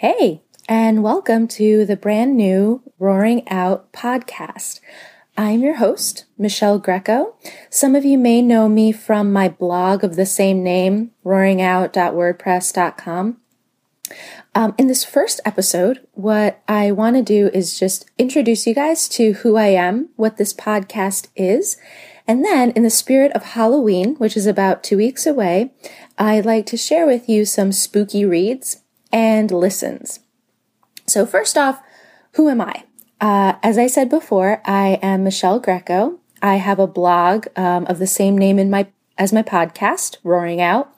Hey, and welcome to the brand new Roaring Out podcast. I'm your host, Michelle Greco. Some of you may know me from my blog of the same name, roaringout.wordpress.com. Um, in this first episode, what I want to do is just introduce you guys to who I am, what this podcast is, and then in the spirit of Halloween, which is about two weeks away, I'd like to share with you some spooky reads and listens. So, first off, who am I? Uh, as I said before, I am Michelle Greco. I have a blog um, of the same name in my as my podcast, Roaring Out,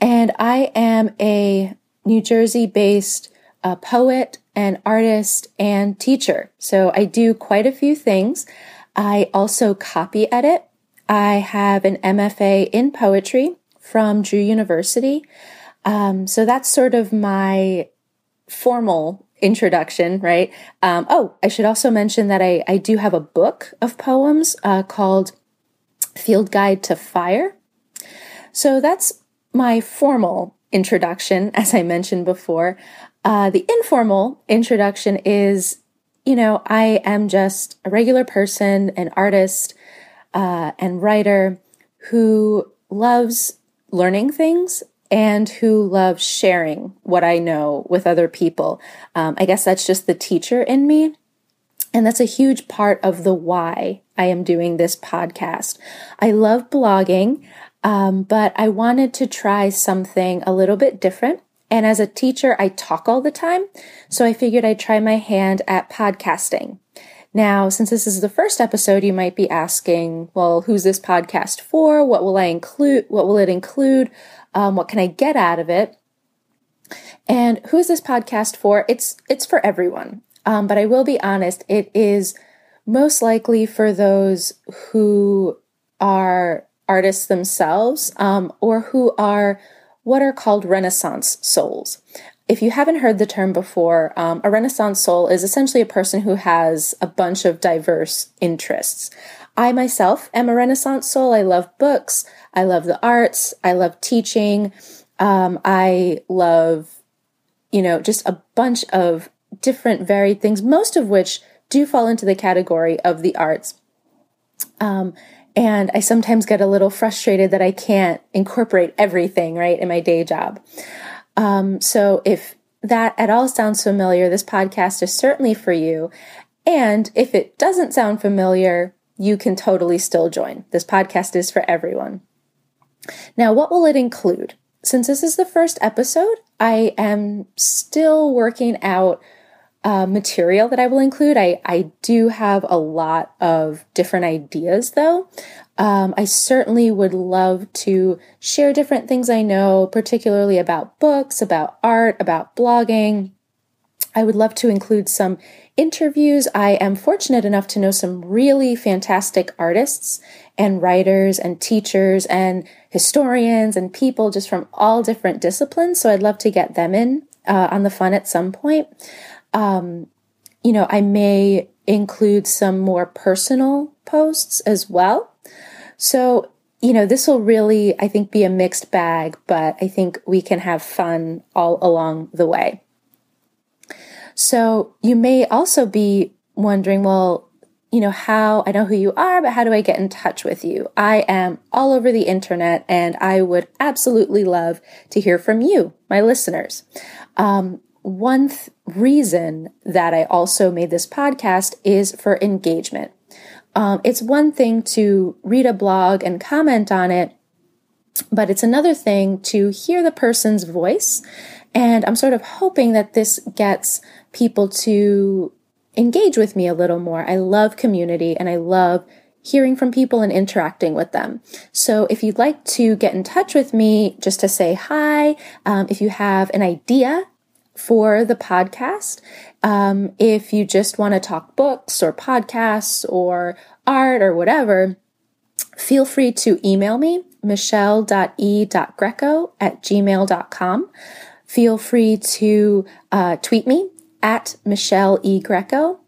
and I am a New Jersey-based uh, poet and artist and teacher. So I do quite a few things. I also copy edit. I have an MFA in poetry from Drew University. Um, so that's sort of my formal introduction, right? Um, oh, I should also mention that I, I do have a book of poems uh, called Field Guide to Fire. So that's my formal introduction, as I mentioned before. Uh, the informal introduction is, you know, I am just a regular person, an artist, uh, and writer who loves learning things and who loves sharing what I know with other people. Um, I guess that's just the teacher in me. And that's a huge part of the why I am doing this podcast. I love blogging, um, but I wanted to try something a little bit different. And as a teacher, I talk all the time. So I figured I'd try my hand at podcasting. Now, since this is the first episode, you might be asking, well, who's this podcast for? What will I include? What will it include? Um, what can I get out of it? And who is this podcast for? It's it's for everyone. Um, but I will be honest, it is most likely for those who are artists themselves um, or who are what are called Renaissance souls. If you haven't heard the term before, um, a Renaissance soul is essentially a person who has a bunch of diverse interests. I myself am a Renaissance soul. I love books. I love the arts. I love teaching. Um, I love, you know, just a bunch of different varied things, most of which do fall into the category of the arts. Um, and I sometimes get a little frustrated that I can't incorporate everything, right, in my day job. Um, so if that at all sounds familiar, this podcast is certainly for you. And if it doesn't sound familiar, you can totally still join. This podcast is for everyone. Now, what will it include? Since this is the first episode, I am still working out uh, material that I will include. I, I do have a lot of different ideas though. Um, I certainly would love to share different things I know, particularly about books, about art, about blogging. I would love to include some interviews. I am fortunate enough to know some really fantastic artists and writers and teachers and historians and people just from all different disciplines. So I'd love to get them in uh, on the fun at some point. Um, you know, I may include some more personal posts as well. So, you know, this will really, I think, be a mixed bag, but I think we can have fun all along the way. So you may also be wondering, well, you know, how I know who you are, but how do I get in touch with you? I am all over the internet and I would absolutely love to hear from you, my listeners. Um, one th- reason that I also made this podcast is for engagement. Um, it's one thing to read a blog and comment on it, but it's another thing to hear the person's voice. And I'm sort of hoping that this gets people to engage with me a little more. I love community and I love hearing from people and interacting with them. So if you'd like to get in touch with me just to say hi, um, if you have an idea for the podcast, um, if you just want to talk books or podcasts or art or whatever, feel free to email me, michelle.e.greco at gmail.com. Feel free to uh, tweet me at Michelle E. Greco.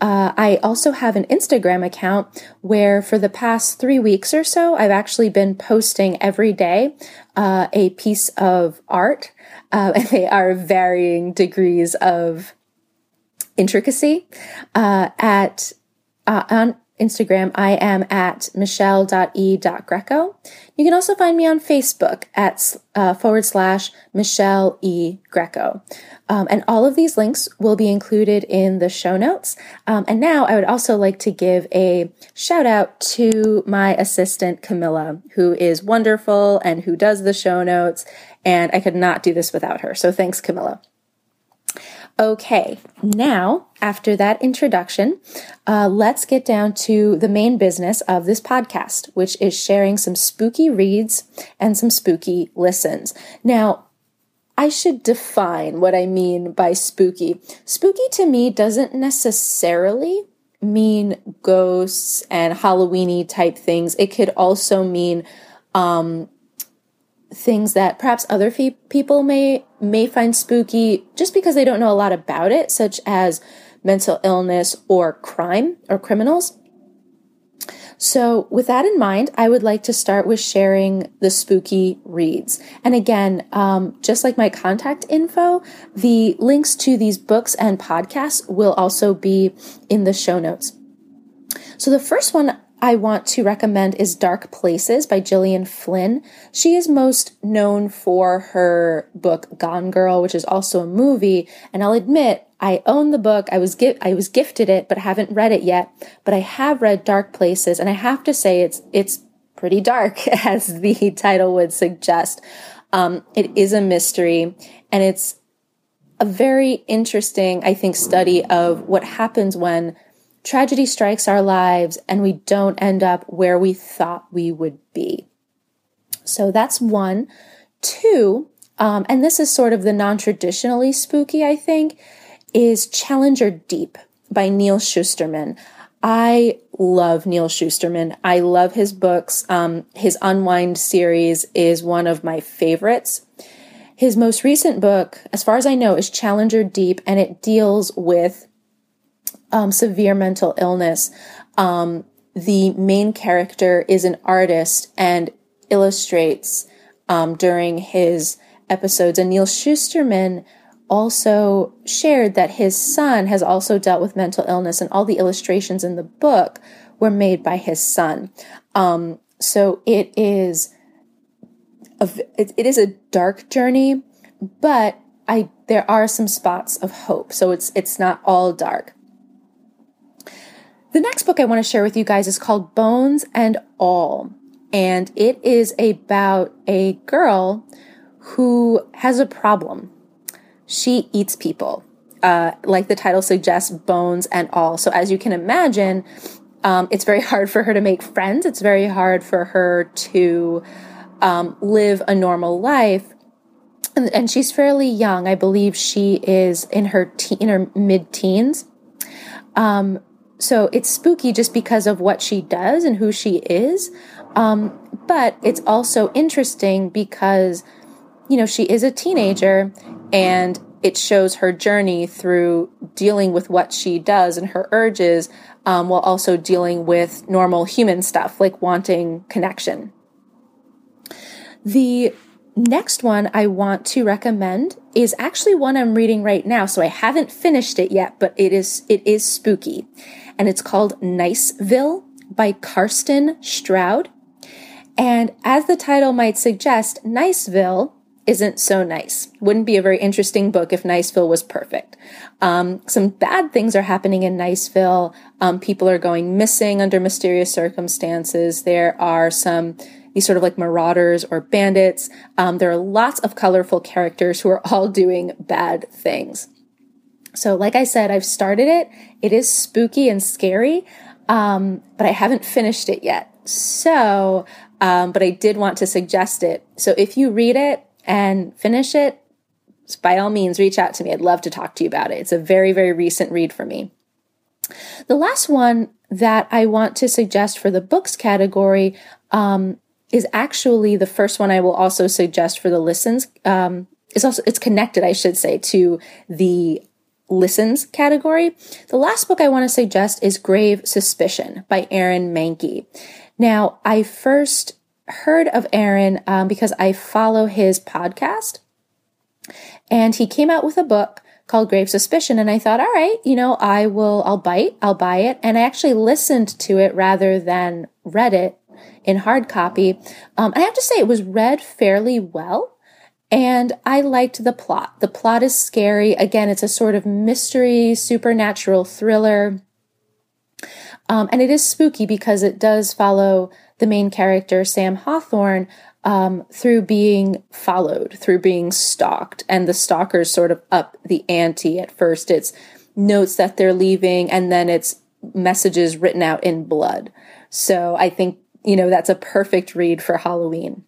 Uh, I also have an Instagram account where for the past three weeks or so, I've actually been posting every day uh, a piece of art. uh, and they are varying degrees of intricacy. Uh, at uh, on Instagram, I am at michelle.e.greco. You can also find me on Facebook at uh, forward slash Michelle E. Greco. Um, and all of these links will be included in the show notes. Um, and now I would also like to give a shout out to my assistant, Camilla, who is wonderful and who does the show notes. And I could not do this without her. So thanks, Camilla. Okay, now after that introduction, uh, let's get down to the main business of this podcast, which is sharing some spooky reads and some spooky listens. Now, I should define what I mean by spooky. Spooky to me doesn't necessarily mean ghosts and Halloweeny type things. It could also mean um, things that perhaps other fe- people may may find spooky just because they don't know a lot about it, such as mental illness or crime or criminals. So, with that in mind, I would like to start with sharing the spooky reads. And again, um, just like my contact info, the links to these books and podcasts will also be in the show notes. So, the first one I want to recommend is Dark Places by Gillian Flynn. She is most known for her book Gone Girl, which is also a movie. And I'll admit, I own the book. I was gi- I was gifted it, but haven't read it yet. But I have read Dark Places, and I have to say it's it's pretty dark, as the title would suggest. Um, it is a mystery, and it's a very interesting, I think, study of what happens when tragedy strikes our lives and we don't end up where we thought we would be. So that's one. Two, um, and this is sort of the non traditionally spooky, I think, is Challenger Deep by Neal Shusterman. I love Neal Shusterman. I love his books. Um, his Unwind series is one of my favorites. His most recent book, as far as I know, is Challenger Deep, and it deals with um, severe mental illness. Um, the main character is an artist and illustrates um, during his episodes. And Neal Shusterman also shared that his son has also dealt with mental illness, and all the illustrations in the book were made by his son. Um, so it is a, it, it is a dark journey, but I there are some spots of hope. So it's it's not all dark. The next book I want to share with you guys is called Bones and All. And it is about a girl who has a problem. She eats people. Uh, like the title suggests, bones and all. So, as you can imagine, um, it's very hard for her to make friends. It's very hard for her to um, live a normal life. And, and, she's fairly young. I believe she is in her te- in her mid teens. Um, so it's spooky just because of what she does and who she is. Um, but it's also interesting because, you know, she is a teenager and it shows her journey through dealing with what she does and her urges um, while also dealing with normal human stuff like wanting connection. The next one I want to recommend is actually one I'm reading right now. So I haven't finished it yet, but it is, it is spooky and it's called Niceville by Carsten Stroud. And as the title might suggest, Niceville isn't so nice. Wouldn't be a very interesting book if Niceville was perfect. Um, some bad things are happening in Niceville. Um, people are going missing under mysterious circumstances. There are some these sort of like marauders or bandits. Um, there are lots of colorful characters who are all doing bad things. So, like I said, I've started it. It is spooky and scary, um, but I haven't finished it yet. So, um, but I did want to suggest it. So, if you read it and finish it, by all means, reach out to me. I'd love to talk to you about it. It's a very, very recent read for me. The last one that I want to suggest for the books category um, is actually the first one I will also suggest for the listens. Um, it's also it's connected, I should say, to the listens category. The last book I want to suggest is Grave Suspicion by Aaron Mahnke. Now, I first heard of Aaron um, because I follow his podcast. And he came out with a book called Grave Suspicion. And I thought, all right, you know, I will, I'll bite, I'll buy it. And I actually listened to it rather than read it in hard copy. Um, I have to say, it was read fairly well. And I liked the plot. The plot is scary. Again, it's a sort of mystery, supernatural thriller. Um, and it is spooky because it does follow the main character, Sam Hawthorne, um, through being followed, through being stalked. And the stalkers sort of up the ante. At first, it's notes that they're leaving, and then it's messages written out in blood. So I think, you know, that's a perfect read for Halloween.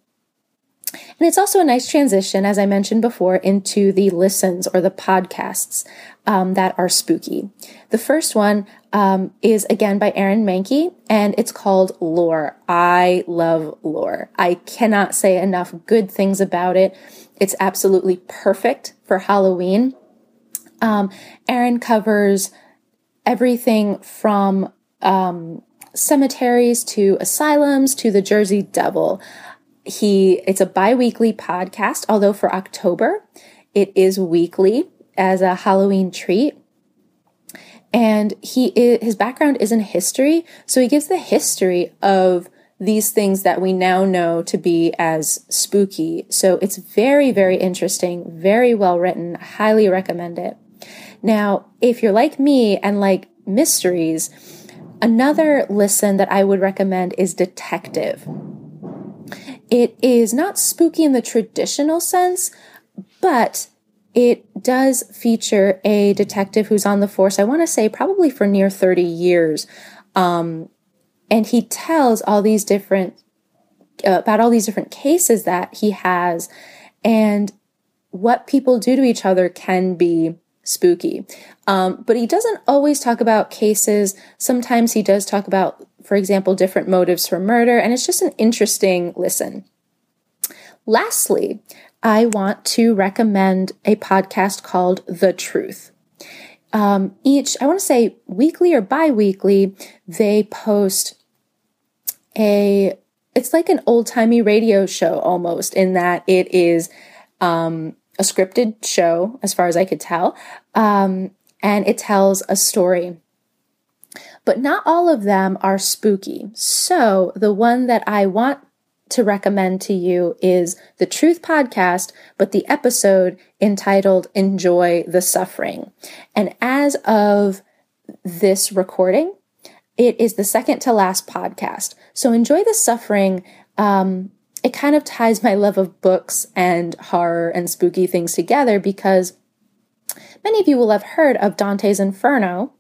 And it's also a nice transition, as I mentioned before, into the listens or the podcasts um, that are spooky. The first one um, is again by Aaron Mahnke, and it's called Lore. I love Lore. I cannot say enough good things about it. It's absolutely perfect for Halloween. Um, Aaron covers everything from um, cemeteries to asylums to the Jersey Devil he it's a bi-weekly podcast although for october it is weekly as a halloween treat. And he is, his background is in history so he gives the history of these things that we now know to be as spooky. So it's very very interesting very well written highly recommend it. Now if you're like me and like mysteries another listen that i would recommend is detective it is not spooky in the traditional sense, but it does feature a detective who's on the force, I want to say probably for near 30 years. Um, and he tells all these different, uh, about all these different cases that he has. And what people do to each other can be spooky. Um, but he doesn't always talk about cases. Sometimes he does talk about, for example, different motives for murder, and it's just an interesting listen. Lastly, I want to recommend a podcast called The Truth. Um, each, I want to say weekly or bi weekly, they post a, it's like an old timey radio show almost, in that it is um, a scripted show, as far as I could tell, um, and it tells a story. But not all of them are spooky. So, the one that I want to recommend to you is the Truth Podcast, but the episode entitled Enjoy the Suffering. And as of this recording, it is the second to last podcast. So Enjoy the Suffering um, it kind of ties my love of books and horror and spooky things together because many of you will have heard of Dante's Inferno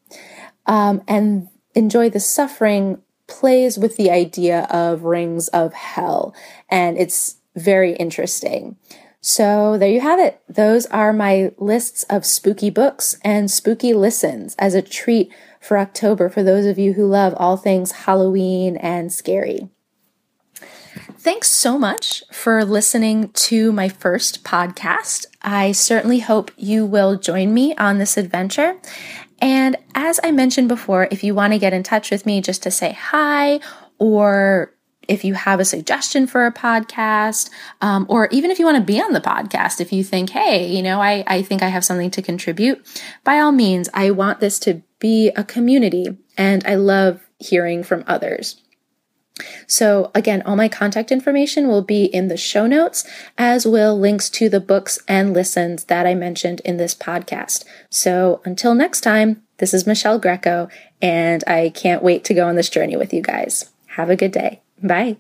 um, and enjoy the suffering plays with the idea of rings of hell and it's very interesting. So there you have it. Those are my lists of spooky books and spooky listens as a treat for October for those of you who love all things Halloween and scary. Thanks so much for listening to my first podcast. I certainly hope you will join me on this adventure. And as I mentioned before, if you want to get in touch with me just to say hi or if you have a suggestion for a podcast, um, or even if you want to be on the podcast, if you think, hey, you know, I, I think I have something to contribute, by all means, I want this to be a community and I love hearing from others. So, again, all my contact information will be in the show notes, as will links to the books and listens that I mentioned in this podcast. So, until next time, this is Michelle Greco, and I can't wait to go on this journey with you guys. Have a good day. Bye.